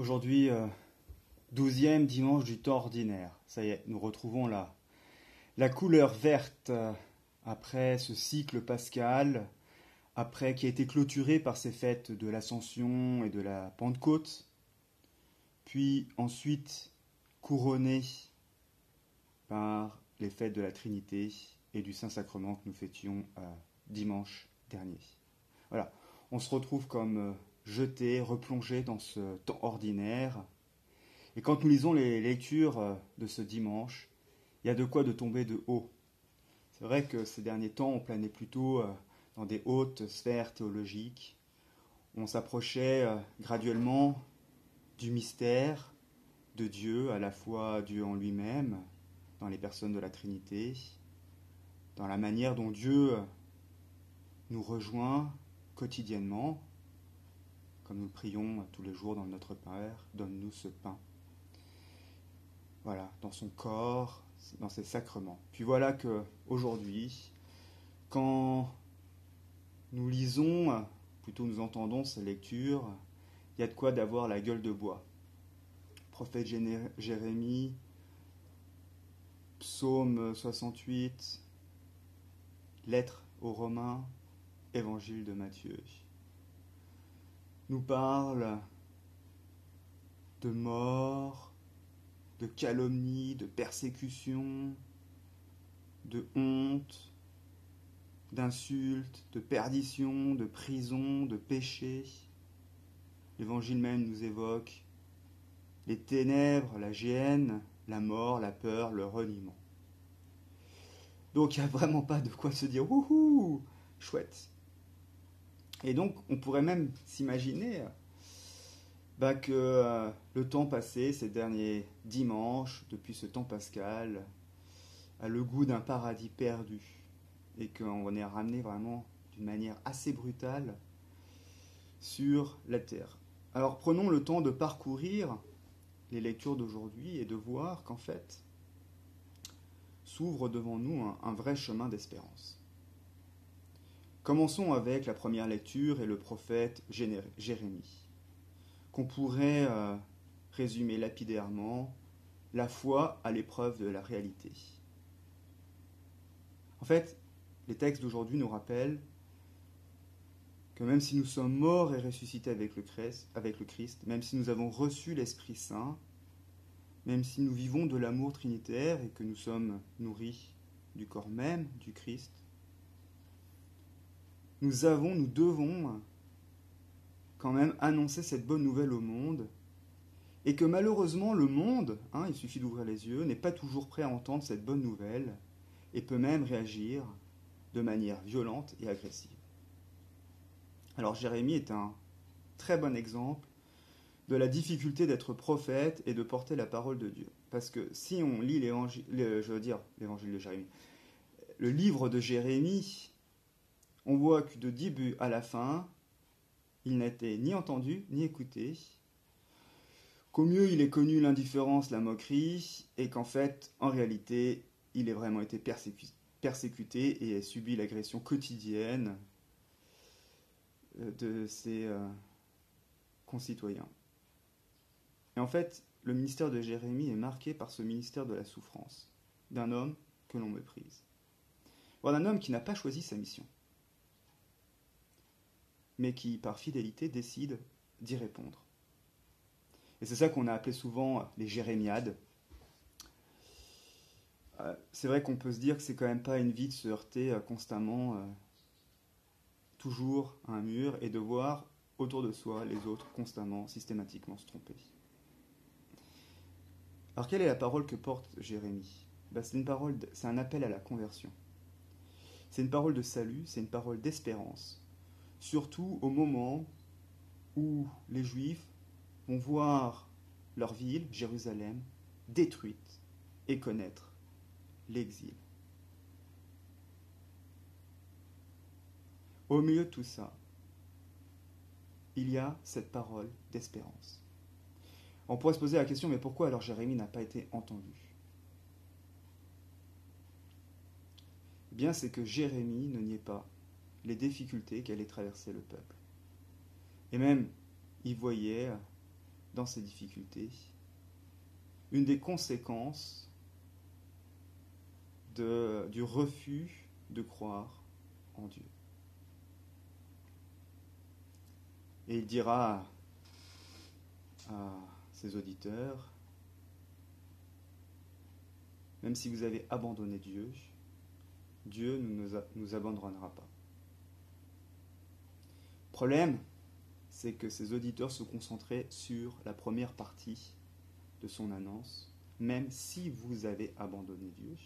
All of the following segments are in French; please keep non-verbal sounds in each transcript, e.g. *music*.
Aujourd'hui, euh, douzième dimanche du temps ordinaire. Ça y est, nous retrouvons la, la couleur verte euh, après ce cycle pascal, après qui a été clôturé par ces fêtes de l'Ascension et de la Pentecôte, puis ensuite couronné par les fêtes de la Trinité et du Saint-Sacrement que nous fêtions euh, dimanche dernier. Voilà, on se retrouve comme jeté, replongé dans ce temps ordinaire. Et quand nous lisons les lectures euh, de ce dimanche, il y a de quoi de tomber de haut. C'est vrai que ces derniers temps, on planait plutôt euh, dans des hautes sphères théologiques. On s'approchait euh, graduellement du mystère de Dieu, à la fois Dieu en lui-même, dans les personnes de la Trinité, dans la manière dont Dieu nous rejoint quotidiennement, comme nous prions tous les jours dans notre Père, donne-nous ce pain. Voilà, dans son corps, dans ses sacrements. Puis voilà que aujourd'hui, quand nous lisons, plutôt nous entendons ces lectures, il y a de quoi d'avoir la gueule de bois. Prophète Jérémie, psaume 68, lettre aux Romains, évangile de Matthieu, nous parle de mort, de calomnie, de persécution, de honte, d'insultes, de perdition, de prison, de péché. L'évangile même nous évoque les ténèbres, la gêne, la mort, la peur, le reniement. Donc il n'y a vraiment pas de quoi se dire wouhou, chouette. Et donc, on pourrait même s'imaginer bah, que euh, le temps passé, ces derniers dimanches, depuis ce temps pascal, a le goût d'un paradis perdu. Et qu'on est ramené vraiment d'une manière assez brutale sur la terre. Alors prenons le temps de parcourir les lectures d'aujourd'hui et de voir qu'en fait, s'ouvre devant nous un, un vrai chemin d'espérance. Commençons avec la première lecture et le prophète Jérémie, qu'on pourrait euh, résumer lapidairement la foi à l'épreuve de la réalité. En fait, les textes d'aujourd'hui nous rappellent que même si nous sommes morts et ressuscités avec le, Christ, avec le Christ, même si nous avons reçu l'Esprit Saint, même si nous vivons de l'amour trinitaire et que nous sommes nourris du corps même du Christ, nous avons, nous devons quand même annoncer cette bonne nouvelle au monde, et que malheureusement le monde, hein, il suffit d'ouvrir les yeux, n'est pas toujours prêt à entendre cette bonne nouvelle, et peut même réagir de manière violente et agressive. Alors Jérémie est un très bon exemple de la difficulté d'être prophète et de porter la parole de Dieu. Parce que si on lit l'évangile, je veux dire l'évangile de Jérémie, le livre de Jérémie, on voit que de début à la fin, il n'était ni entendu ni écouté, qu'au mieux il est connu l'indifférence, la moquerie, et qu'en fait, en réalité, il a vraiment été persécuté et a subi l'agression quotidienne euh, de ses euh, concitoyens. Et en fait, le ministère de Jérémie est marqué par ce ministère de la souffrance, d'un homme que l'on méprise. Voilà un homme qui n'a pas choisi sa mission mais qui, par fidélité, décide d'y répondre. Et c'est ça qu'on a appelé souvent les jérémiades. Euh, c'est vrai qu'on peut se dire que c'est quand même pas une vie de se heurter euh, constamment, euh, toujours à un mur, et de voir autour de soi les autres constamment, systématiquement se tromper. Alors quelle est la parole que porte Jérémie? Ben, C'est une parole, c'est un appel à la conversion. C'est une parole de salut, c'est une parole d'espérance, surtout au moment où les Juifs vont voir leur ville, Jérusalem, détruite et connaître l'exil. Au milieu de tout ça, il y a cette parole d'espérance. On pourrait se poser la question, mais pourquoi alors Jérémie n'a pas été entendu? Eh Bien, c'est que Jérémie ne niait pas les difficultés qu'allait traverser le peuple. Et même, il voyait dans ces difficultés, une des conséquences du refus de croire en Dieu. Et il dira à ses auditeurs, même si vous avez abandonné Dieu, Dieu ne nous abandonnera pas. Problème, c'est que ses auditeurs se concentraient sur la première partie de son annonce, même si vous avez abandonné Dieu.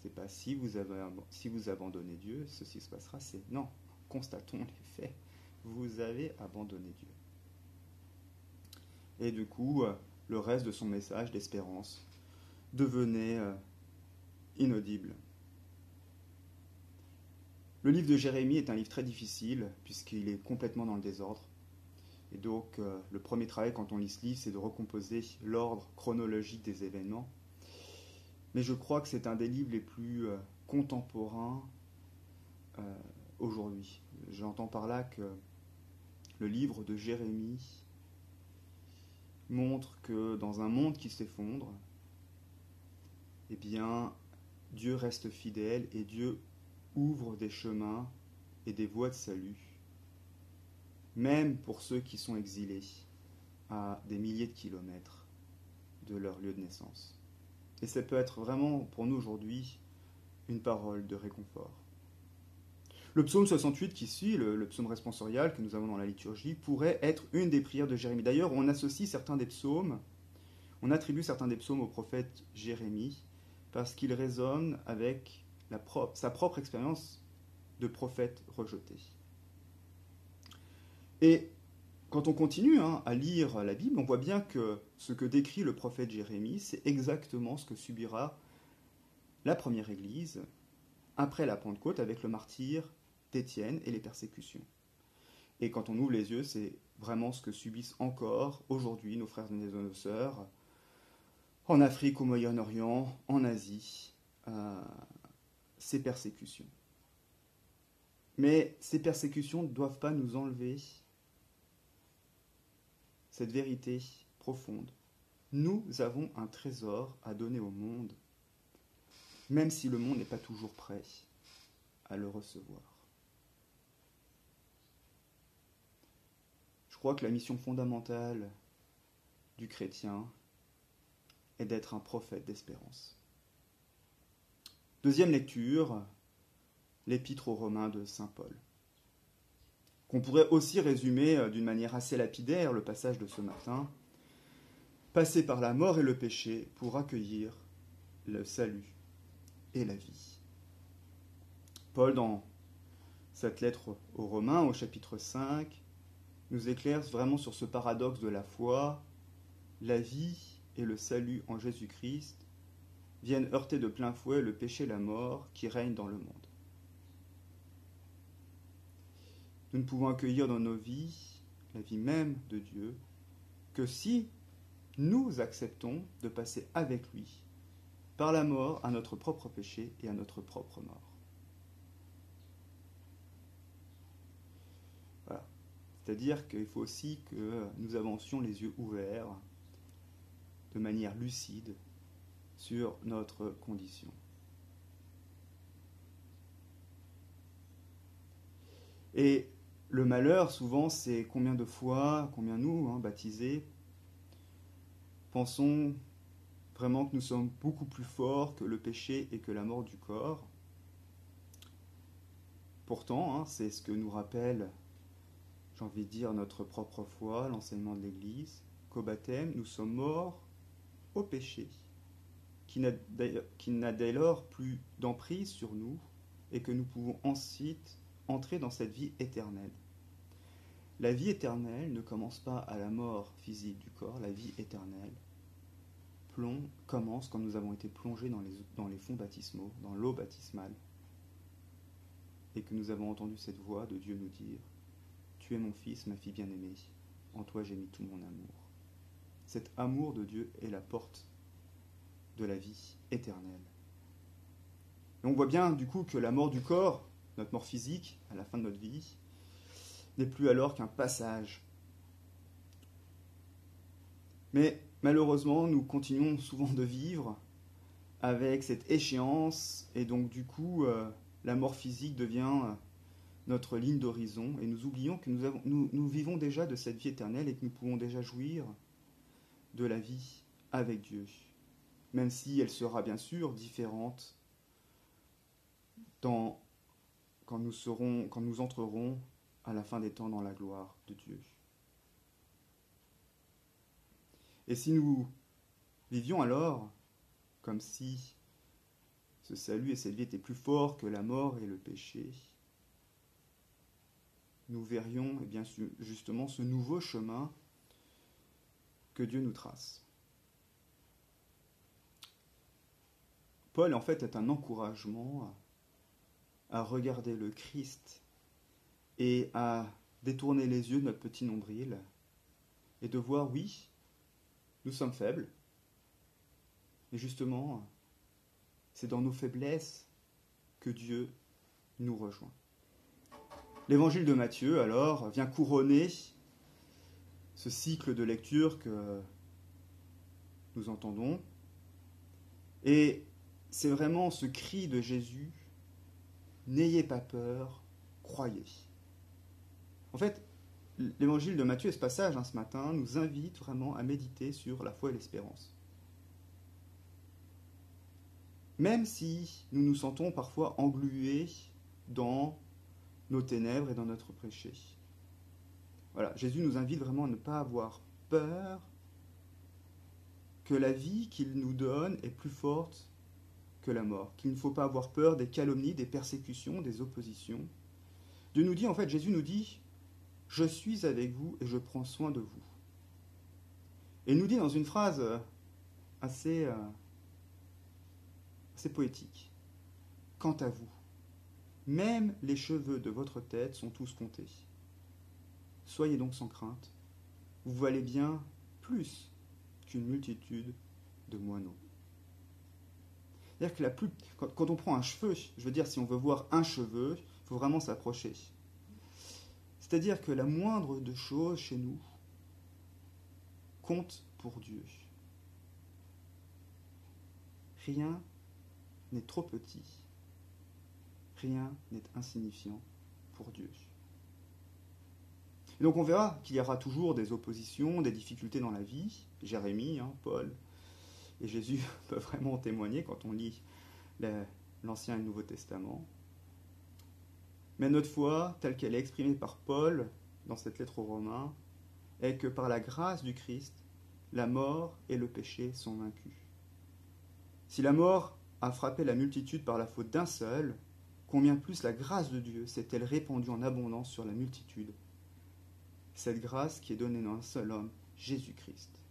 C'est pas si vous, avez, si vous abandonnez Dieu, ceci se passera, c'est non. Constatons les faits. Vous avez abandonné Dieu. Et du coup, euh, le reste de son message d'espérance devenait euh, inaudible. Le livre de Jérémie est un livre très difficile puisqu'il est complètement dans le désordre. Et donc euh, le premier travail quand on lit ce livre, c'est de recomposer l'ordre chronologique des événements. Mais je crois que c'est un des livres les plus euh, contemporains euh, aujourd'hui. J'entends par là que le livre de Jérémie montre que dans un monde qui s'effondre, eh bien, Dieu reste fidèle et Dieu ouvre des chemins et des voies de salut, même pour ceux qui sont exilés à des milliers de kilomètres de leur lieu de naissance. Et ça peut être vraiment pour nous aujourd'hui une parole de réconfort. Le psaume 68 qui suit, le, psaume responsorial que nous avons dans la liturgie, pourrait être une des prières de Jérémie. D'ailleurs, on associe certains des psaumes, on attribue certains des psaumes au prophète Jérémie, parce qu'ils résonnent avec sa propre expérience de prophète rejeté. Et quand on continue hein, à lire la Bible, on voit bien que ce que décrit le prophète Jérémie, c'est exactement ce que subira la première Église après la Pentecôte avec le martyr d'Étienne et les persécutions. Et quand on ouvre les yeux, c'est vraiment ce que subissent encore aujourd'hui nos frères et nos sœurs en Afrique, au Moyen-Orient, en Asie, euh, ces persécutions. Mais ces persécutions ne doivent pas nous enlever cette vérité profonde. Nous avons un trésor à donner au monde, même si le monde n'est pas toujours prêt à le recevoir. Je crois que la mission fondamentale du chrétien est d'être un prophète d'espérance. Deuxième lecture, l'épître aux Romains de Saint Paul. Qu'on pourrait aussi résumer euh, d'une manière assez lapidaire le passage de ce matin. Passer par la mort et le péché pour accueillir le salut et la vie. Paul, dans cette lettre aux Romains, au chapitre 5, nous éclaire vraiment sur ce paradoxe de la foi. La vie et le salut en Jésus-Christ viennent heurter de plein fouet le péché et la mort qui règnent dans le monde. Nous ne pouvons accueillir dans nos vies la vie même de Dieu que si nous acceptons de passer avec lui par la mort à notre propre péché et à notre propre mort. C'est-à-dire qu'il faut aussi que nous avancions les yeux ouverts, de manière lucide, sur notre condition. Et le malheur, souvent, c'est combien de fois, combien nous, hein, baptisés, pensons vraiment que nous sommes beaucoup plus forts que le péché et que la mort du corps. Pourtant, hein, c'est ce que nous rappelle, j'ai envie de dire, notre propre foi, l'enseignement de l'Église, qu'au baptême, nous sommes morts au péché qui n'a dès lors plus d'emprise sur nous et que nous pouvons ensuite entrer dans cette vie éternelle. La vie éternelle ne commence pas à la mort physique du corps, la vie éternelle plomb, commence quand nous avons été plongés dans les, dans les fonds baptismaux, dans l'eau baptismale, et que nous avons entendu cette voix de Dieu nous dire Tu es mon fils, ma fille bien-aimée, en toi j'ai mis tout mon amour. Cet amour de Dieu est la porte de la vie éternelle. Et on voit bien du coup que la mort du corps, notre mort physique, à la fin de notre vie, n'est plus alors qu'un passage Mais malheureusement, nous continuons souvent de vivre avec cette échéance, et donc du coup, euh, la mort physique devient euh, notre ligne d'horizon, et nous oublions que nous, vivons déjà de cette vie éternelle et que nous pouvons déjà jouir de la vie avec Dieu, même si elle sera bien sûr différente quand nous entrerons à la fin des temps dans la gloire de Dieu. Et si nous vivions alors comme si ce salut et cette vie étaient plus forts que la mort et le péché, nous verrions eh bien, justement ce nouveau chemin que Dieu nous trace. Paul, en fait, est un encouragement à regarder le Christ et à détourner les yeux de notre petit nombril et de voir, oui, nous sommes faibles. Et justement, c'est dans nos faiblesses que Dieu nous rejoint. L'évangile de Matthieu, alors, vient couronner ce cycle de lecture que nous entendons. Et c'est vraiment ce cri de Jésus, N'ayez pas peur, croyez. En fait, l'évangile de Matthieu et ce passage hein, ce matin nous invite vraiment à méditer sur la foi et l'espérance. Même si nous nous sentons parfois englués dans nos ténèbres et dans notre péché. Voilà, Jésus nous invite vraiment à ne pas avoir peur que la vie qu'il nous donne est plus forte que la mort, qu'il ne faut pas avoir peur des calomnies, des persécutions, des oppositions. Dieu nous dit, en fait, Jésus nous dit, je suis avec vous et je prends soin de vous. Et il nous dit dans une phrase euh, assez, euh, assez poétique, Quant à vous, même les cheveux de votre tête sont tous comptés. Soyez donc sans crainte, vous valez bien plus qu'une multitude de moineaux. C'est-à-dire que la plus, quand, on prend un cheveu, je veux dire, si on veut voir un cheveu, il faut vraiment s'approcher. C'est-à-dire que la moindre de choses chez nous compte pour Dieu. Rien n'est trop petit, rien n'est insignifiant pour Dieu. Donc on verra qu'il y aura toujours des oppositions, des difficultés dans la vie. Jérémie, hein, Paul et Jésus *laughs* peuvent vraiment en témoigner quand on lit l'Ancien et Nouveau Testament. Mais notre foi, telle qu'elle est exprimée par Paul dans cette lettre aux Romains, est que par la grâce du Christ, la mort et le péché sont vaincus. Si la mort a frappé la multitude par la faute d'un seul, combien plus la grâce de Dieu s'est-elle répandue en abondance sur la multitude? Cette grâce qui est donnée dans un seul homme, Jésus-Christ.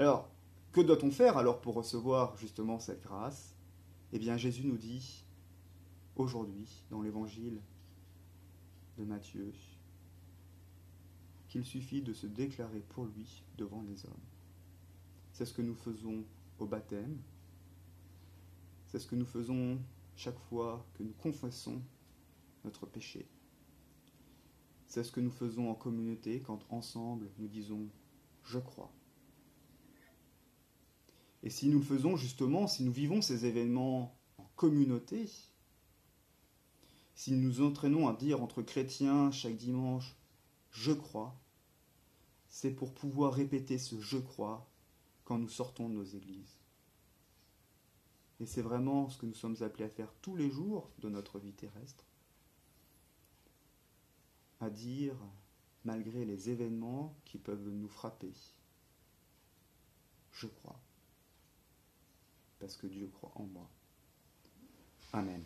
Alors, que doit-on faire alors pour recevoir justement cette grâce? Eh bien, Jésus nous dit aujourd'hui dans l'évangile de Matthieu qu'il suffit de se déclarer pour lui devant les hommes. C'est ce que nous faisons au baptême, c'est ce que nous faisons chaque fois que nous confessons notre péché. C'est ce que nous faisons en communauté quand ensemble nous disons ⁇ Je crois ⁇ Et si nous le faisons justement, si nous vivons ces événements en communauté, si nous nous entraînons à dire entre chrétiens chaque dimanche je crois, c'est pour pouvoir répéter ce je crois quand nous sortons de nos églises. Et c'est vraiment ce que nous sommes appelés à faire tous les jours de notre vie terrestre. À dire, malgré les événements qui peuvent nous frapper, je crois. Parce que Dieu croit en moi. Amen.